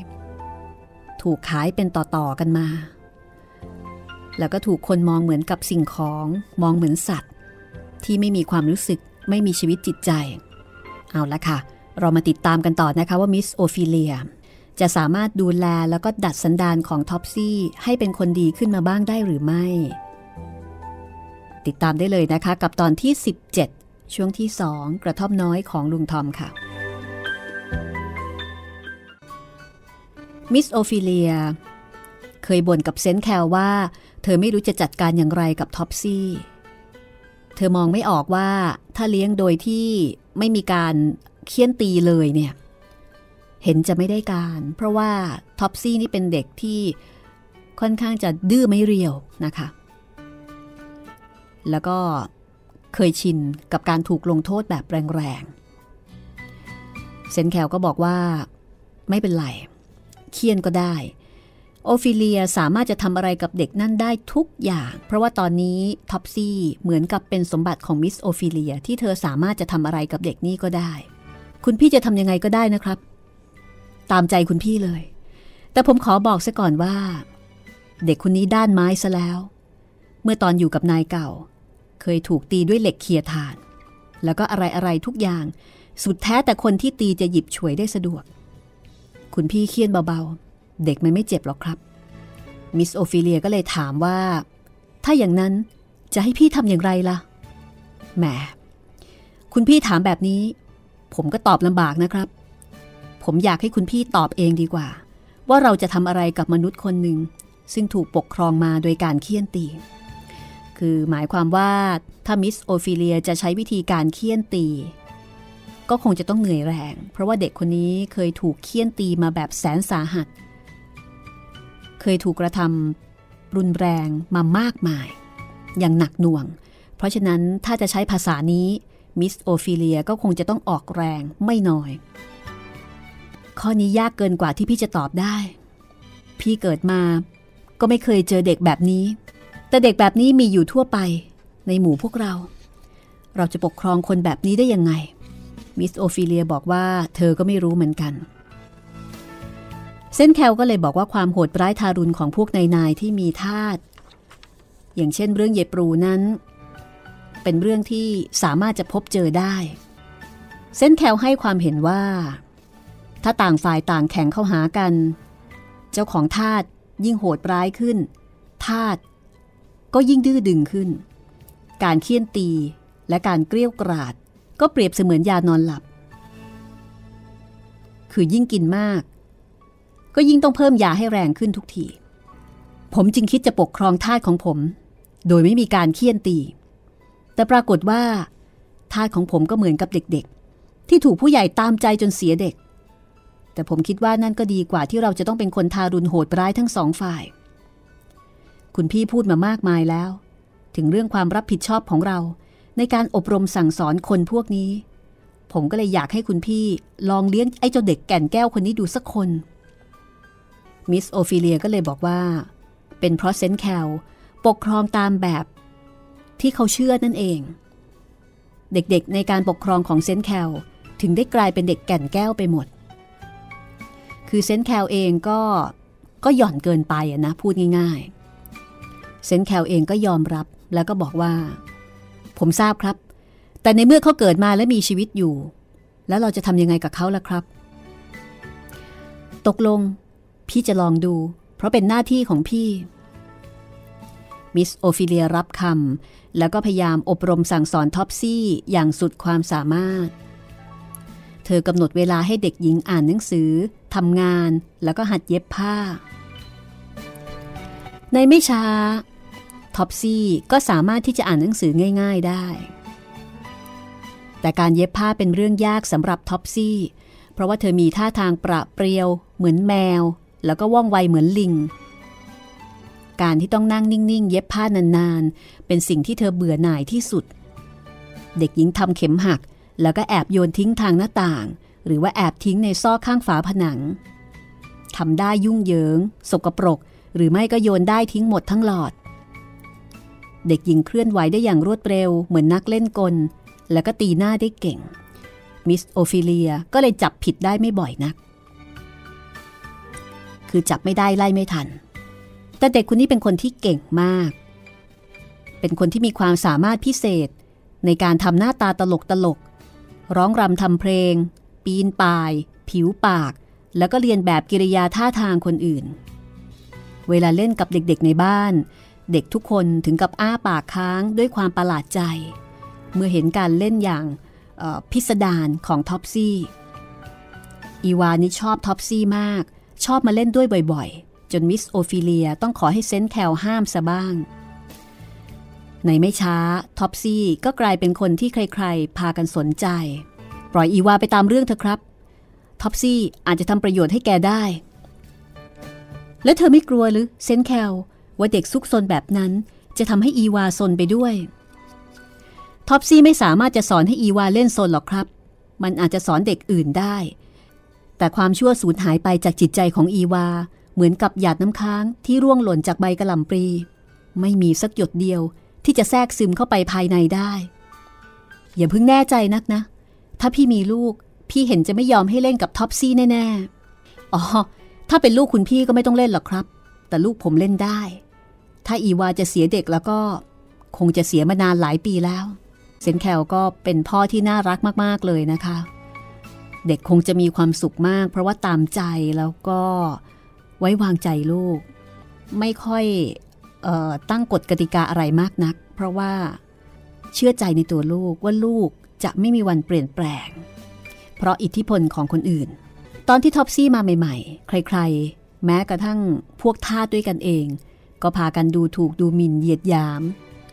ถูกขายเป็นต่อๆกันมา แล้วก็ถูกคนมองเหมือนกับสิ่งของมองเหมือนสัตว์ ที่ไม่มีความรู้สึกไม่มีชีวิตจิตใจ เอาละค่ะ เรามาติดตามกันต่อนะคะว่ามิสโอฟิเลียจะสามารถดูแลแล้วก็ดัดสันดานของท็อปซี่ให้เป็นคนดีขึ้นมาบ้างได้หรือไม่ ติดตามได้เลยนะคะ กับตอนที่ 17 ช่วงที่ 2 กระท่อมน้อยของลุงทอมค่ะ มิสโอฟิเลีย เคยบ่นกับเซนต์แคลร์ว่า เธอไม่รู้จะจัดการอย่างไรกับท็อปซี่ เธอมองไม่ออกว่าถ้าเลี้ยงโดยที่ไม่มีการเฆี่ยนตีเลยเนี่ย เห็นจะไม่ได้การ เพราะว่าท็อปซี่นี่เป็นเด็กที่ค่อนข้างจะดื้อไม้เรียวนะคะ แล้วก็เคยชินกับการถูกลงโทษแบบแรงๆ เซนต์แคลร์ก็บอกว่าไม่เป็นไร เฆี่ยนก็ได้ โอฟิเลียสามารถจะทำอะไรกับเด็กนั่นได้ทุกอย่าง เพราะว่าตอนนี้ท็อปซี่เหมือนกับเป็นสมบัติของมิสโอฟิเลียที่เธอสามารถจะทำอะไรกับเด็กนี่ก็ได้ คุณพี่จะทำยังไงก็ได้นะครับ ตามใจคุณพี่เลย แต่ผมขอบอกซะก่อนว่า เด็กคนนี้ด้านไม้ซะแล้ว เมื่อตอนอยู่กับนายเก่า เคยถูกตีด้วยเหล็กเขี่ยถ่าน แล้วก็อะไรอะไรทุกอย่างสุดแท้แต่คนที่ตีจะหยิบฉวยได้สะดวก คุณพี่เคียนเบาๆ เด็กมันไม่เจ็บหรอกครับ มิสโอฟิเลียก็เลยถามว่า ถ้าอย่างนั้นจะให้พี่ทำอย่างไรล่ะ แหม คุณพี่ถามแบบนี้ ผมก็ตอบลำบากนะครับ ผมอยากให้คุณพี่ตอบเองดีกว่า ว่าเราจะทำอะไรกับมนุษย์คนหนึ่ง ซึ่งถูกปกครองมาโดยการเคี่ยนตี คือหมายความว่าถ้ามิสโอฟิเลียจะใช้วิธีการเฆี่ยนตี ก็คงจะต้องเหนื่อยแรง เพราะว่าเด็กคนนี้เคยถูกเฆี่ยนตีมาแบบแสนสาหัส เคยถูกกระทำรุนแรงมามากมาย อย่างหนักหน่วง เพราะฉะนั้นถ้าจะใช้ภาษานี้มิสโอฟิเลียก็คงจะต้องออกแรงไม่น้อย ข้อนี้ยากเกินกว่าที่พี่จะตอบได้ พี่เกิดมาก็ไม่เคยเจอเด็กแบบนี้ แต่เด็กแบบนี้มีอยู่ทั่วไปในหมู่พวกเรา เราจะปกครองคนแบบนี้ได้ยังไง มิสโอฟิเลียบอกว่าเธอก็ไม่รู้เหมือนกัน เส้นแคลก็เลยบอกว่าความโหดร้ายทารุณของพวกนายนายที่มีทาตอย่างเช่นเรื่องเยปรูนั้น เป็นเรื่องที่สามารถจะพบเจอได้ เส้นแคลให้ความเห็นว่า ถ้าต่างฝ่ายต่างแข่งเข้าหากัน เจ้าของทาตยิ่งโหดร้ายขึ้นทาตก็ยิ่งดื้อดึงขึ้น การเคี่ยนตีและการเกลี้ยกราด ก็เปรียบเสมือนยานอนหลับ คือยิ่งกินมาก ก็ยิ่งต้องเพิ่มยาให้แรงขึ้นทุกที ผมจึงคิดจะปกครองทาตของผม โดยไม่มีการเคี่ยนตี แต่ปรากฏว่าทาตของผมก็เหมือนกับเด็กๆ ที่ถูกผู้ใหญ่ตามใจจนเสียเด็ก แต่ผมคิดว่านั่นก็ดีกว่าที่เราจะต้องเป็นคนทารุณโหดร้ายทั้งสองฝ่าย คุณพี่พูดมามากมายแล้ว ถึงเรื่องความรับผิดชอบของเรา ในการอบรมสั่งสอนคนพวกนี้ ผมก็เลยอยากให้คุณพี่ลองเลี้ยงไอ้เจ้าเด็กแก่นแก้วคนนี้ดูสักคน มิสโอฟิเลียก็เลยบอกว่า เป็นเพราะเซนแคลปกครองตามแบบที่เขาเชื่อนั่นเอง เด็กๆในการปกครองของเซนแคลถึงได้กลายเป็นเด็กแก่นแก้วไปหมด คือเซนแคลเองก็ก็หย่อนเกินไปนะพูดง่ายๆ เซนแคลเองก็ยอมรับแล้วก็บอกว่า ผมทราบครับ แต่ในเมื่อเขาเกิดมาและมีชีวิตอยู่ แล้วเราจะทำยังไงกับเขาล่ะครับ ตกลง พี่จะลองดู เพราะเป็นหน้าที่ของพี่มิสโอฟิเลียรับคำแล้วก็พยายามอบรมสั่งสอนท็อปซี่อย่างสุดความสามารถ เธอกำหนดเวลาให้เด็กหญิงอ่านหนังสือทำงานแล้วก็หัดเย็บผ้า ในไม่ช้า ท็อปซี่ก็สามารถที่จะอ่านหนังสือง่าย ๆได้ แต่การเย็บผ้าเป็นเรื่องยากสำหรับท็อปซี่ เพราะว่าเธอมีท่าทางประเปรียวเหมือนแมว แล้วก็ว่องไวเหมือนลิง การที่ต้องนั่งนิ่งๆ เย็บผ้านานๆ เป็นสิ่งที่เธอเบื่อหน่ายที่สุด เด็กหญิงทำเข็มหัก แล้วก็แอบโยนทิ้งทางหน้าต่าง หรือว่าแอบทิ้งในซอกข้างฝาผนังทำได้ยุ่งเหยิง สกปรก หรือไม่ก็โยนได้ทิ้งหมดทั้งหลอด เด็กหญิงเคลื่อนไหวได้อย่างรวดเร็วเหมือนนักเล่นกล แล้วก็ตีหน้าได้เก่ง มิสโอฟิเลียก็เลยจับผิดได้ไม่บ่อยนัก คือจับไม่ได้ไล่ไม่ทัน แต่เด็กคนนี้เป็นคนที่เก่งมาก เป็นคนที่มีความสามารถพิเศษ ในการทำหน้าตาตลกตลก ร้องรำทำเพลง ปีนป่าย ผิวปาก แล้วก็เรียนแบบกิริยาท่าทางคนอื่น เวลาเล่นกับเด็กๆในบ้าน เด็กทุกคนถึงกับอ้าปากค้างด้วยความประหลาดใจ เมื่อเห็นการเล่นอย่างพิสดารของท็อปซี่อีวานี่ชอบท็อปซี่มาก ชอบมาเล่นด้วยบ่อยๆ จนมิสโอฟิเลียต้องขอให้เซนต์แคลร์ห้ามซะบ้าง ในไม่ช้าท็อปซี่ก็กลายเป็นคนที่ใครๆ พากันสนใจ ปล่อยอีวาไปตามเรื่องเถอะครับท็อปซี่อาจจะทำประโยชน์ให้แกได้ แล้วเธอไม่กลัวหรือเซนต์แคลร์ ว่าเด็กซุกซนแบบนั้นจะทำให้อีวาซนไปด้วย ท็อปซี่ไม่สามารถจะสอนให้อีวาเล่นซนหรอกครับ มันอาจจะสอนเด็กอื่นได้ แต่ความชั่วสูญหายไปจากจิตใจของอีวา เหมือนกับหยาดน้ำค้างที่ร่วงหล่นจากใบกะหล่ำปลี ไม่มีสักหยดเดียวที่จะแทรกซึมเข้าไปภายในได้ อย่าเพิ่งแน่ใจนักนะ ถ้าพี่มีลูก พี่เห็นจะไม่ยอมให้เล่นกับท็อปซี่แน่ๆ อ๋อ ถ้าเป็นลูกคุณพี่ก็ไม่ต้องเล่นหรอกครับ แต่ลูกผมเล่นได้ ถ้าอีวาจะเสียเด็กแล้วก็คงจะเสียมานานหลายปีแล้ว เซนแคลก็เป็นพ่อที่น่ารักมาก ๆ เลยนะคะ เด็กคงจะมีความสุขมาก เพราะว่าตามใจแล้วก็ไว้วางใจลูก ไม่ค่อยออตั้งกฎกติกาอะไรมากนัก เพราะว่าเชื่อใจในตัวลูกว่าลูกจะไม่มีวันเปลี่ยนแปลง เพราะอิทธิพลของคนอื่น ตอนที่ท็อปซี่มาใหม่ ๆ ใคร ๆ แม้กระทั่งพวกทาสด้วยกันเอง ก็พากันดูถูกดูหมิ่นเหยียดยาม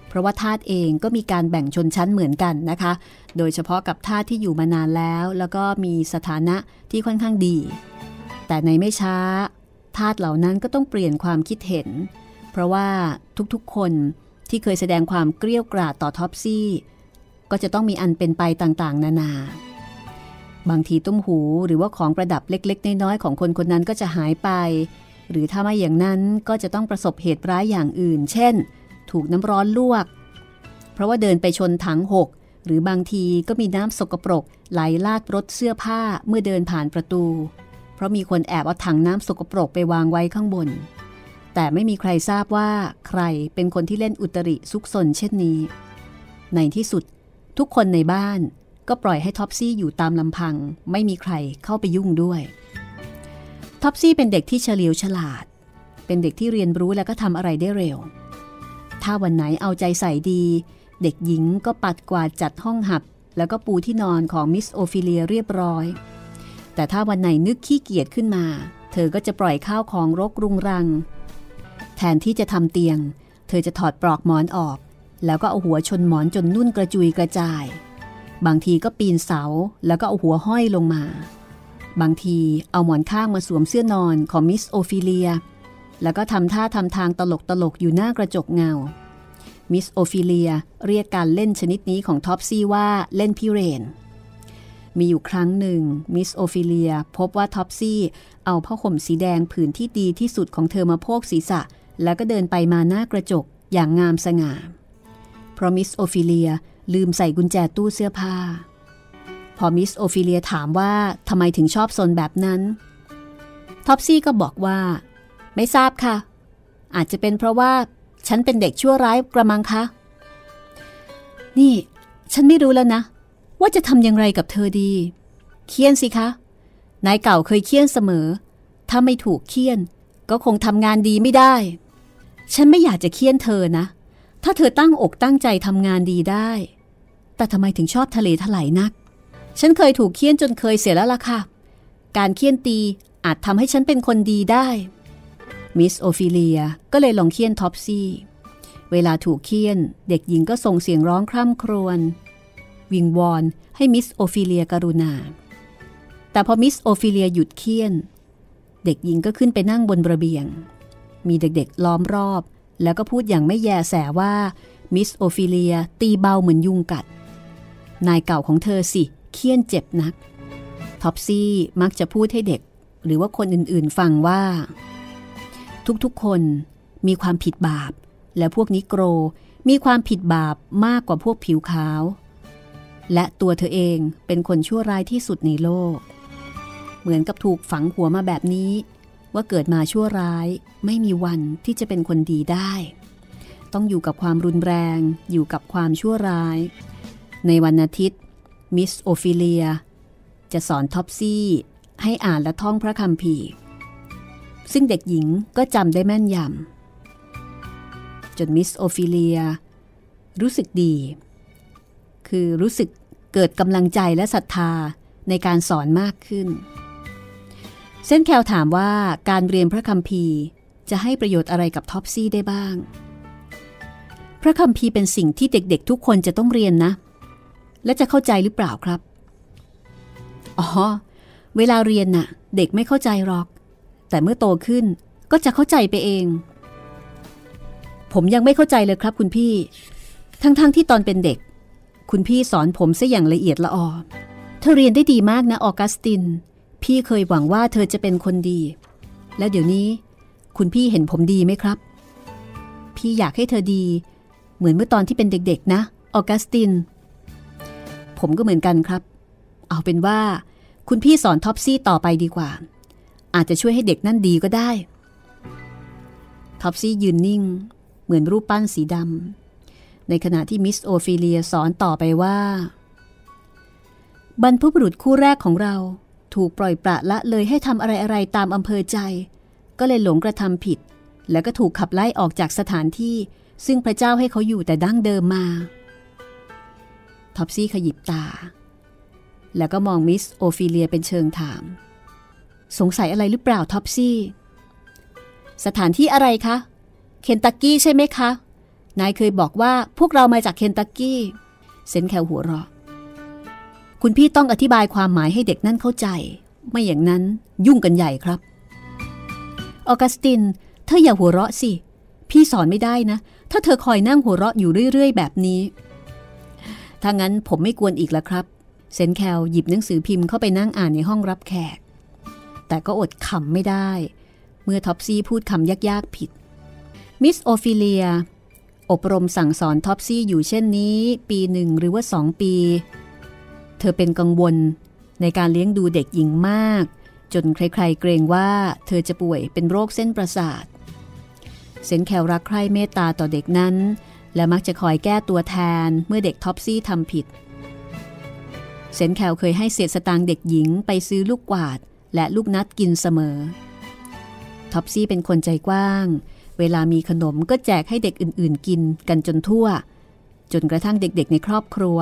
เพราะว่าทาสเองก็มีการแบ่งชนชั้นเหมือนกันนะคะ โดยเฉพาะกับทาสที่อยู่มานานแล้ว แล้วก็มีสถานะที่ค่อนข้างดี แต่ในไม่ช้าทาสเหล่านั้นก็ต้องเปลี่ยนความคิดเห็น เพราะว่าทุกๆคนที่เคยแสดงความเกลี้ยกล่อต่อท็อปซี่ ก็จะต้องมีอันเป็นไปต่างๆ นานา บางทีตุ้มหูหรือว่าของประดับเล็ก ๆ น้อยๆของคนคนนั้นก็จะหายไป หรือถ้าไม่อย่างนั้นก็จะต้องประสบเหตุร้ายอย่างอื่น เช่น ถูกน้ำร้อนลวก เพราะว่าเดินไปชนถังหก หรือบางทีก็มีน้ำสกปรก ไหลลาดรถเสื้อผ้าเมื่อเดินผ่านประตู เพราะมีคนแอบเอาถังน้ำสกปรกไปวางไว้ข้างบน แต่ไม่มีใครทราบว่าใครเป็นคนที่เล่นอุตริซุกซนเช่นนี้ ในที่สุดทุกคนในบ้านก็ปล่อยให้ท็อปซี่อยู่ตามลำพัง ไม่มีใครเข้าไปยุ่งด้วย ท็อปซี่เป็นเด็กที่เฉลียวฉลาด เป็นเด็กที่เรียนรู้และก็ทำอะไรได้เร็ว ถ้าวันไหนเอาใจใส่ดี เด็กหญิงก็ปัดกวาดจัดห้องหับ แล้วก็ปูที่นอนของมิสโอฟิเลียเรียบร้อย แต่ถ้าวันไหนนึกขี้เกียจขึ้นมา เธอก็จะปล่อยข้าวของรกรุงรัง แทนที่จะทำเตียง เธอจะถอดปลอกหมอนออก แล้วก็เอาหัวชนหมอนจนนุ่นกระจุยกระจาย บางทีก็ปีนเสาแล้วก็เอาหัวห้อยลงมา บางทีเอาหมอนข้างมาสวมเสื้อนอนของมิสโอฟิเลีย แล้วก็ทำท่าทำทางตลกตลกอยู่หน้ากระจกเงา มิสโอฟิเลียเรียกการเล่นชนิดนี้ของท็อปซี่ว่าเล่นพิเรนทร์ มีอยู่ครั้งหนึ่งมิสโอฟิเลียพบว่าท็อปซี่เอาผ้าห่มสีแดงผืนที่ดีที่สุดของเธอมาโพกศีรษะ แล้วก็เดินไปมาหน้ากระจกอย่างงามสง่า เพราะมิสโอฟิเลียลืมใส่กุญแจตู้เสื้อผ้า มิสโอฟิเลียถามว่าทำไมถึงชอบซนแบบนั้นท็อปซี่ก็บอกว่า ไม่ทราบค่ะ อาจจะเป็นเพราะว่าฉันเป็นเด็กชั่วร้ายกระมังคะ นี่ ฉันไม่รู้แล้วนะ ว่าจะทำอย่างไรกับเธอดี เคียนสิคะ นายเก่าเคยเคียนเสมอ ถ้าไม่ถูกเคียน ก็คงทำงานดีไม่ได้ ฉันไม่อยากจะเคียนเธอนะ ถ้าเธอตั้งอกตั้งใจทำงานดีได้ แต่ทำไมถึงชอบทะเลถลายนัก ฉันเคยถูกเคี่ยนจนเคยเสียแล้วล่ะค่ะ การเฆี่ยนตีอาจทำให้ฉันเป็นคนดีได้ มิสโอฟิเลียก็เลยลองเฆี่ยนท็อปซี่ เวลาถูกเฆี่ยนเด็กหญิงก็ส่งเสียงร้องคร่ำครวญ วิงวอนให้มิสโอฟิเลียกรุณา แต่พอมิสโอฟิเลียหยุดเฆี่ยน เด็กหญิงก็ขึ้นไปนั่งบนระเบียง มีเด็กๆล้อมรอบ แล้วก็พูดอย่างไม่แยแสว่ามิสโอฟิเลียตีเบาเหมือนยุงกัด นายเก่าของเธอสิ เฆี่ยนเจ็บนัก ท็อปซี่มักจะพูดให้เด็ก หรือว่าคนอื่นๆฟังว่า ทุกๆคนมีความผิดบาป และพวกนิโกรมีความผิดบาปมากกว่าพวกผิวขาว และตัวเธอเองเป็นคนชั่วร้ายที่สุดในโลก เหมือนกับถูกฝังหัวมาแบบนี้ ว่าเกิดมาชั่วร้ายไม่มีวันที่จะเป็นคนดีได้ ต้องอยู่กับความรุนแรง อยู่กับความชั่วร้าย ในวันอาทิตย์ มิสโอฟิเลีย จะสอนท็อปซี่ให้อ่านและท่องพระคัมภีร์ซึ่งเด็กหญิงก็จำได้แม่นยำจนมิสโอฟิเลีย รู้สึกดี คือรู้สึกเกิดกำลังใจและศรัทธาในการสอนมากขึ้น เซนแคลถามว่าการเรียนพระคัมภีร์จะให้ประโยชน์อะไรกับท็อปซี่ได้บ้าง พระคัมภีร์เป็นสิ่งที่เด็กๆทุกคนจะต้องเรียนนะ และจะเข้าใจหรือเปล่าครับ อ๋อ เวลาเรียนน่ะ เด็กไม่เข้าใจหรอก แต่เมื่อโตขึ้นก็จะเข้าใจไปเอง ผมยังไม่เข้าใจเลยครับคุณพี่ ทั้งๆทที่ตอนเป็นเด็ก คุณพี่สอนผมซะอย่างละเอียดละออเธอเรียนได้ดีมากนะออกัสติน พี่เคยหวังว่าเธอจะเป็นคนดี แล้วเดี๋ยวนี้ คุณพี่เห็นผมดีไหมครับ พี่อยากให้เธอดี เหมือนเมื่อตอนที่เป็นเด็กๆ นะออกัสติน ผมก็เหมือนกันครับ เอาเป็นว่า คุณพี่สอนท็อปซี่ต่อไปดีกว่า อาจจะช่วยให้เด็กนั่นดีก็ได้ ท็อปซี่ยืนนิ่ง เหมือนรูปปั้นสีดำ ในขณะที่มิสโอฟิเลียสอนต่อไปว่า บรรพบุรุษคู่แรกของเรา ถูกปล่อยปละละเลยให้ทำอะไรอะไรตามอำเภอใจ ก็เลยหลงกระทำผิด แล้วก็ถูกขับไล่ออกจากสถานที่ ซึ่งพระเจ้าให้เขาอยู่แต่ดั้งเดิมมา ท็อปซี่ขยิบตา แล้วก็มองมิสโอฟิเลียเป็นเชิงถาม สงสัยอะไรหรือเปล่าท็อปซี่ สถานที่อะไรคะ เคนตักกี้ใช่ไหมคะ นายเคยบอกว่าพวกเรามาจากเคนตักกี้ เซนแคลหัวเราะ คุณพี่ต้องอธิบายความหมายให้เด็กนั่นเข้าใจ ไม่อย่างนั้นยุ่งกันใหญ่ครับ ออกัสติน เธออย่าหัวเราะสิ พี่สอนไม่ได้นะ ถ้าเธอคอยนั่งหัวเราะอยู่เรื่อย ๆ แบบนี้ ถ้างั้นผมไม่กวนอีกแล้วครับ เซนแคลหยิบหนังสือพิมพ์เข้าไปนั่งอ่านในห้องรับแขก แต่ก็อดขำไม่ได้ เมื่อท็อปซี่พูดคำยากๆผิด มิสโอฟิเลีย อบรมสั่งสอนท็อปซี่อยู่เช่นนี้ ปีหนึ่งหรือว่าสองปี เธอเป็นกังวลในการเลี้ยงดูเด็กหญิงมาก จนใครๆเกรงว่าเธอจะป่วยเป็นโรคเส้นประสาท เซนแคลรักใคร่เมตตาต่อเด็กนั้น และมักจะคอยแก้ตัวแทนเมื่อเด็กท็อปซี่ทำผิด เซนแคลเคยให้เศษสตางค์เด็กหญิงไปซื้อลูกกวาด และลูกนัทกินเสมอ ท็อปซี่เป็นคนใจกว้าง เวลามีขนมก็แจกให้เด็กอื่นๆ กินกันจนทั่ว จนกระทั่งเด็กๆ ในครอบครัว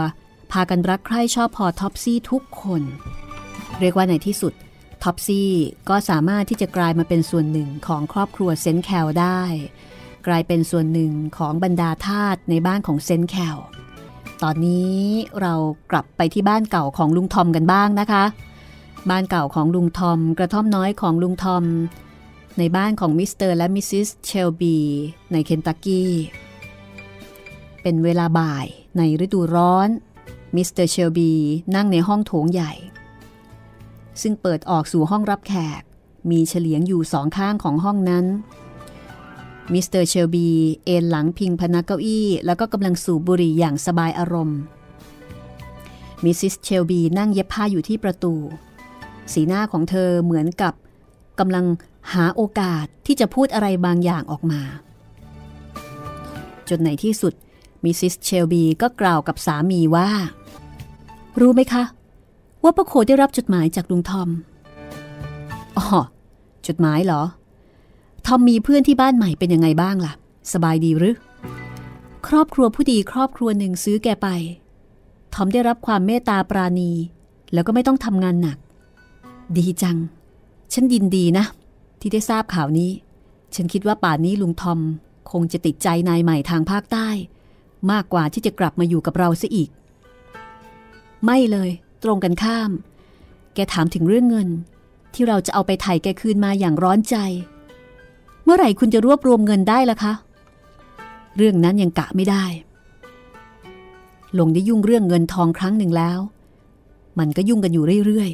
พากันรักใคร่ชอบพอท็อปซี่ทุกคน เรียกว่าในที่สุดท็อปซี่ก็สามารถที่จะกลายมาเป็นส่วนหนึ่งของครอบครัวเซนแคลได้ กลายเป็นส่วนหนึ่งของบรรดาทาสในบ้านของเซนแคลตอนนี้เรากลับไปที่บ้านเก่าของลุงทอมกันบ้างนะคะ บ้านเก่าของลุงทอม กระท่อมน้อยของลุงทอม ในบ้านของมิสเตอร์และมิสซิสเชลบีในเคนตักกี้เป็นเวลาบ่ายในฤดูร้อนมิสเตอร์เชลบีนั่งในห้องโถงใหญ่ ซึ่งเปิดออกสู่ห้องรับแขกมีเฉลียงอยู่สองข้างของห้องนั้น มิสเตอร์เชลบี เอนหลังพิงพนักเก้าอี้ แล้วก็กำลังสูบบุหรี่อย่างสบายอารมณ์ มิสซิสเชลบีนั่งเย็บผ้าอยู่ที่ประตู สีหน้าของเธอเหมือนกับกำลังหาโอกาสที่จะพูดอะไรบางอย่างออกมา จนในที่สุดมิสซิสเชลบีก็กล่าวกับสามีว่า รู้ไหมคะ ว่าป้าโคได้รับจดหมายจากลุงทอมอ๋อจดหมายเหรอ ทอมมีเพื่อนที่บ้านใหม่เป็นยังไงบ้างล่ะ สบายดีหรือ ครอบครัวผู้ดีครอบครัวหนึ่งซื้อแกไป ทอมได้รับความเมตตาปราณี แล้วก็ไม่ต้องทำงานหนัก ดีจัง ฉันยินดีนะ ที่ได้ทราบข่าวนี้ ฉันคิดว่าป่านนี้ลุงทอม คงจะติดใจนายใหม่ทางภาคใต้ มากกว่าที่จะกลับมาอยู่กับเราซะอีก ไม่เลย ตรงกันข้าม แกถามถึงเรื่องเงิน ที่เราจะเอาไปไถ่แกคืนมาอย่างร้อนใจ มื่อไหร่คุณจะรวบรวมเงินได้ล่ะคะ เรื่องนั้นยังกะไม่ได้ ลงได้ยุ่งเรื่องเงินทองครั้งหนึ่งแล้ว มันก็ยุ่งกันอยู่เรื่อย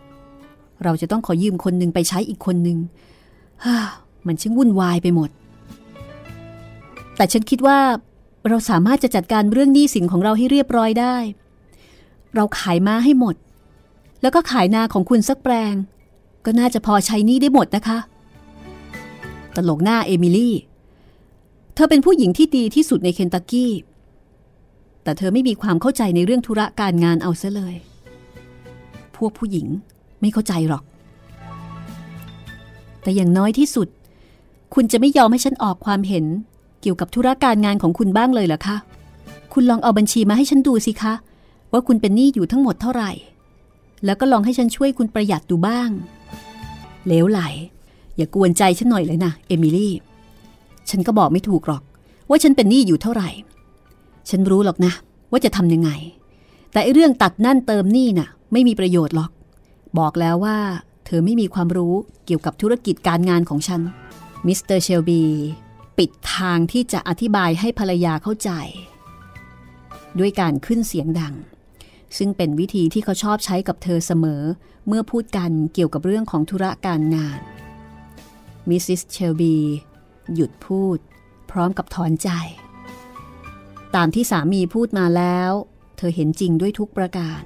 ๆ เราจะต้องขอยืมคนหนึ่งไปใช้อีกคนหนึ่งฮ่ามันช่างวุ่นวายไปหมด แต่ฉันคิดว่าเราสามารถจะจัดการเรื่องหนี้สินของเราให้เรียบร้อยได้ เราขายม้าให้หมด แล้วก็ขายนาของคุณสักแปลง ก็น่าจะพอใช้หนี้ได้หมดนะคะ ตลกหน้าเอมิลี่ เธอเป็นผู้หญิงที่ดีที่สุดในเคนตักกี้ แต่เธอไม่มีความเข้าใจในเรื่องธุระการงานเอาซะเลย พวกผู้หญิงไม่เข้าใจหรอก แต่อย่างน้อยที่สุด คุณจะไม่ยอมให้ฉันออกความเห็น เกี่ยวกับธุระการงานของคุณบ้างเลยเหรอคะ คุณลองเอาบัญชีมาให้ฉันดูสิคะ ว่าคุณเป็นหนี้อยู่ทั้งหมดเท่าไหร่ แล้วก็ลองให้ฉันช่วยคุณประหยัดดูบ้างเหลวไหล อย่ากวนใจฉันหน่อยเลยนะเอมิลี่ ฉันก็บอกไม่ถูกหรอก ว่าฉันเป็นหนี้อยู่เท่าไหร่ ฉันรู้หรอกนะ ว่าจะทำยังไง แต่เรื่องตัดนั่นเติมนี่น่ะ ไม่มีประโยชน์หรอก บอกแล้วว่า เธอไม่มีความรู้เกี่ยวกับธุรกิจการงานของฉัน มิสเตอร์เชลบีปิดทางที่จะอธิบายให้ภรรยาเข้าใจ ด้วยการขึ้นเสียงดัง ซึ่งเป็นวิธีที่เขาชอบใช้กับเธอเสมอ เมื่อพูดกันเกี่ยวกับเรื่องของธุระการงาน มิสซิสเชลบี หยุดพูด พร้อมกับถอนใจ ตามที่สามีพูดมาแล้ว เธอเห็นจริงด้วยทุกประการ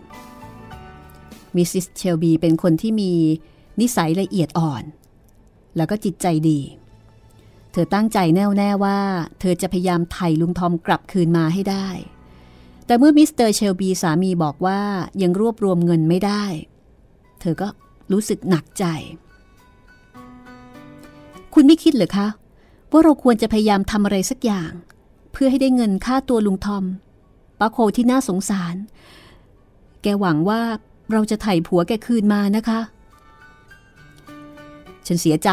มิสซิสเชลบีเป็นคนที่มีนิสัยละเอียดอ่อน แล้วก็จิตใจดี เธอตั้งใจแน่วแน่ว่า เธอจะพยายามไถ่ลุงทอมกลับคืนมาให้ได้ แต่เมื่อมิสเตอร์เชลบีสามีบอกว่ายังรวบรวมเงินไม่ได้ เธอก็รู้สึกหนักใจ คุณไม่คิดเหรอคะ ว่าเราควรจะพยายามทำอะไรสักอย่าง เพื่อให้ได้เงินค่าตัวลุงทอมป้าโคที่น่าสงสาร แกหวังว่าเราจะไถ่ผัวแกคืนมานะคะ ฉันเสียใจ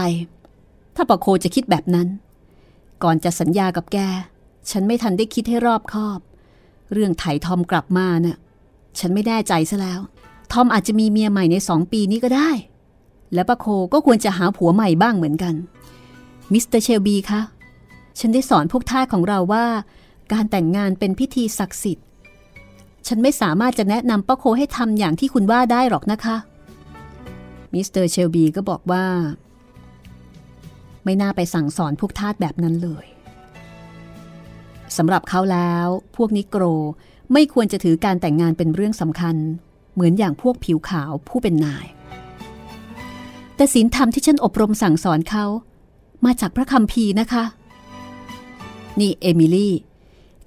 ถ้าป้าโคจะคิดแบบนั้น ก่อนจะสัญญากับแก ฉันไม่ทันได้คิดให้รอบคอบ เรื่องไถ่ทอมกลับมาน่ะฉันไม่แน่ใจซะแล้ว ทอมอาจจะมีเมียใหม่ในสองปีนี้ก็ได้ และป้าโคก็ควรจะหาผัวใหม่บ้างเหมือนกัน มิสเตอร์เชลบีคะ ฉันได้สอนพวกทาสของเราว่า การแต่งงานเป็นพิธีศักดิ์สิทธิ์ ฉันไม่สามารถจะแนะนำป้าโคให้ทำอย่างที่คุณว่าได้หรอกนะคะ มิสเตอร์เชลบีก็บอกว่า ไม่น่าไปสั่งสอนพวกทาสแบบนั้นเลยสำหรับเขาแล้ว พวกนิโกรไม่ควรจะถือการแต่งงานเป็นเรื่องสำคัญ เหมือนอย่างพวกผิวขาวผู้เป็นนาย แต่ศีลธรรมที่ฉันอบรมสั่งสอนเขา มาจากพระคัมภีร์นะคะ นี่เอมิลี่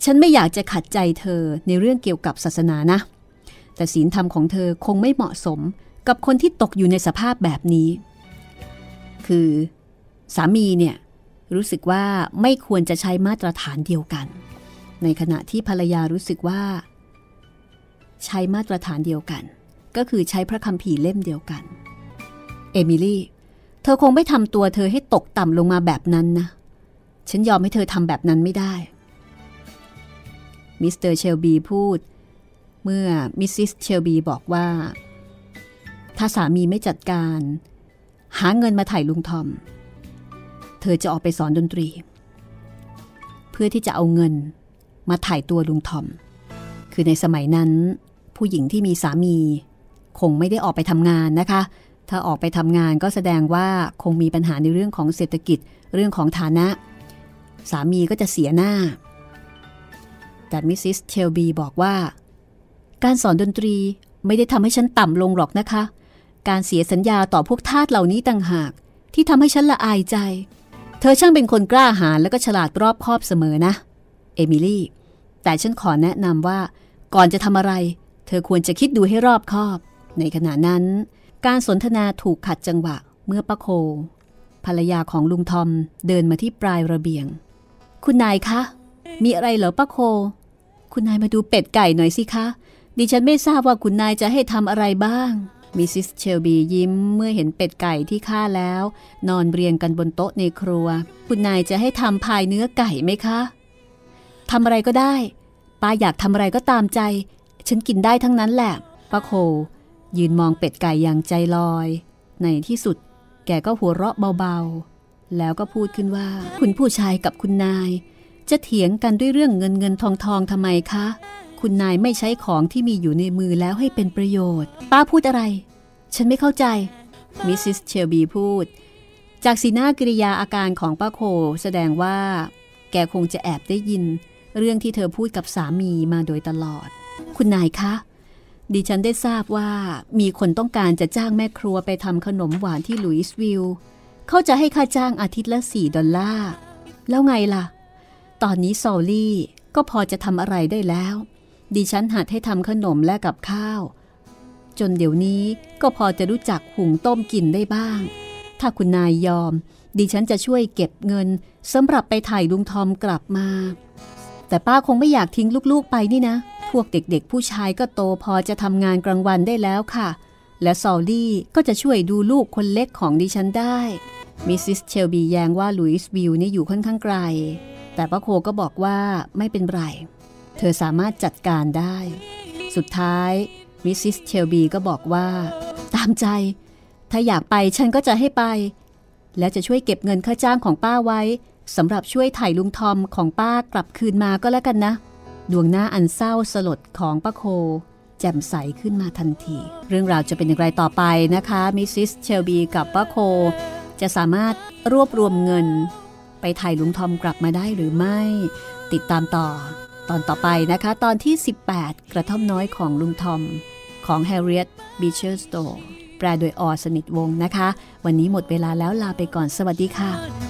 ฉันไม่อยากจะขัดใจเธอในเรื่องเกี่ยวกับศาสนานะ แต่ศีลธรรมของเธอคงไม่เหมาะสมกับคนที่ตกอยู่ในสภาพแบบนี้ คือสามีเนี่ยรู้สึกว่าไม่ควรจะใช้มาตรฐานเดียวกัน ในขณะที่ภรรยารู้สึกว่า ใช้มาตรฐานเดียวกัน ก็คือใช้พระคัมภีร์เล่มเดียวกัน เอมิลี่ เธอคงไม่ทำตัวเธอให้ตกต่ำลงมาแบบนั้นนะ ฉันยอมให้เธอทำแบบนั้นไม่ได้ มิสเตอร์เชลบีพูด เมื่อมิสซิสเชลบีบอกว่า ถ้าสามีไม่จัดการ หาเงินมาไถ่ลุงทอม เธอจะออกไปสอนดนตรี เพื่อที่จะเอาเงินมาไถ่ตัวลุงทอม คือในสมัยนั้น ผู้หญิงที่มีสามี คงไม่ได้ออกไปทำงานนะคะ ถ้าออกไปทำงานก็แสดงว่าคงมีปัญหาในเรื่องของเศรษฐกิจเรื่องของฐานะ สามีก็จะเสียหน้า แต่มิสซิสเชลบีบอกว่า การสอนดนตรีไม่ได้ทำให้ฉันต่ำลงหรอกนะคะ การเสียสัญญาต่อพวกทาสเหล่านี้ต่างหาก ที่ทำให้ฉันละอายใจ เธอช่างเป็นคนกล้าหาญและก็ฉลาดรอบคอบเสมอนะ เอมิลี่ แต่ฉันขอแนะนำว่า ก่อนจะทำอะไร เธอควรจะคิดดูให้รอบคอบ ในขณะนั้น การสนทนาถูกขัดจังหวะเมื่อป้าโค ภรรยาของลุงทอมเดินมาที่ปลายระเบียง คุณนายคะ มีอะไรเหรอป้าโค คุณนายมาดูเป็ดไก่หน่อยสิคะ ดิฉันไม่ทราบว่าคุณนายจะให้ทำอะไรบ้าง มิสซิสเชลบียิ้มเมื่อเห็นเป็ดไก่ที่ฆ่าแล้ว นอนเรียงกันบนโต๊ะในครัว คุณนายจะให้ทำพายเนื้อไก่ไหมคะทำอะไรก็ได้ป้าอยากทำอะไรก็ตามใจ ฉันกินได้ทั้งนั้นแหละป้าโค ยืนมองเป็ดไก่อย่างใจลอย ในที่สุด แกก็หัวเราะเบาๆ แล้วก็พูดขึ้นว่า คุณผู้ชายกับคุณนาย จะเถียงกันด้วยเรื่องเงินเงินทองทองทำไมคะ คุณนายไม่ใช้ของที่มีอยู่ในมือแล้วให้เป็นประโยชน์ ป้าพูดอะไร ฉันไม่เข้าใจ มิสซิสเชลบีพูด จากสีหน้ากริยาอาการของป้าโคแสดงว่า แกคงจะแอบได้ยิน เรื่องที่เธอพูดกับสามีมาโดยตลอด คุณนายคะ ดิฉันได้ทราบว่ามีคนต้องการจะจ้างแม่ครัวไปทำขนมหวานที่ลุยส์วิลเขาจะให้ค่าจ้างอาทิตย์ละ4ดอลลาร์ แล้วไงล่ะ ตอนนี้ซอลลี่ก็พอจะทำอะไรได้แล้ว ดิฉันหัดให้ทำขนมและกับข้าว จนเดี๋ยวนี้ก็พอจะรู้จักหุงต้มกินได้บ้าง ถ้าคุณนายยอม ดิฉันจะช่วยเก็บเงินสำหรับไปไถ่ลุงทอมกลับมา แต่ป้าคงไม่อยากทิ้งลูกๆไปนี่นะ พวกเด็กๆ ผู้ชายก็โตพอจะทำงานกลางวันได้แล้วค่ะ และซอลลี่ก็จะช่วยดูลูกคนเล็กของดิฉันได้ มิสซิสเชลบีแย้งว่าลุยส์วิลนี่อยู่ค่อนข้างไกล แต่ป้าโคก็บอกว่าไม่เป็นไร เธอสามารถจัดการได้ สุดท้ายมิสซิสเชลบีก็บอกว่า ตามใจ ถ้าอยากไปฉันก็จะให้ไป แล้วจะช่วยเก็บเงินค่าจ้างของป้าไว้สำหรับช่วยไถ่ลุงทอมของป้ากลับคืนมาก็แล้วกันนะ ดวงหน้าอันเศร้าสลดของป้าโค แจ่มใสขึ้นมาทันที เรื่องราวจะเป็นอย่างไรต่อไปนะคะมิสซิสเชลบีกับป้าโค จะสามารถรวบรวมเงิน ไปไถ่ลุงทอมกลับมาได้หรือไม่ ติดตามต่อ ตอนต่อไปนะคะ ตอนที่ 18 กระท่อมน้อยของลุงทอม ของ Harriet Beecher Stowe แปลโดยออสนิทวงนะคะ วันนี้หมดเวลาแล้วลาไปก่อนสวัสดีค่ะ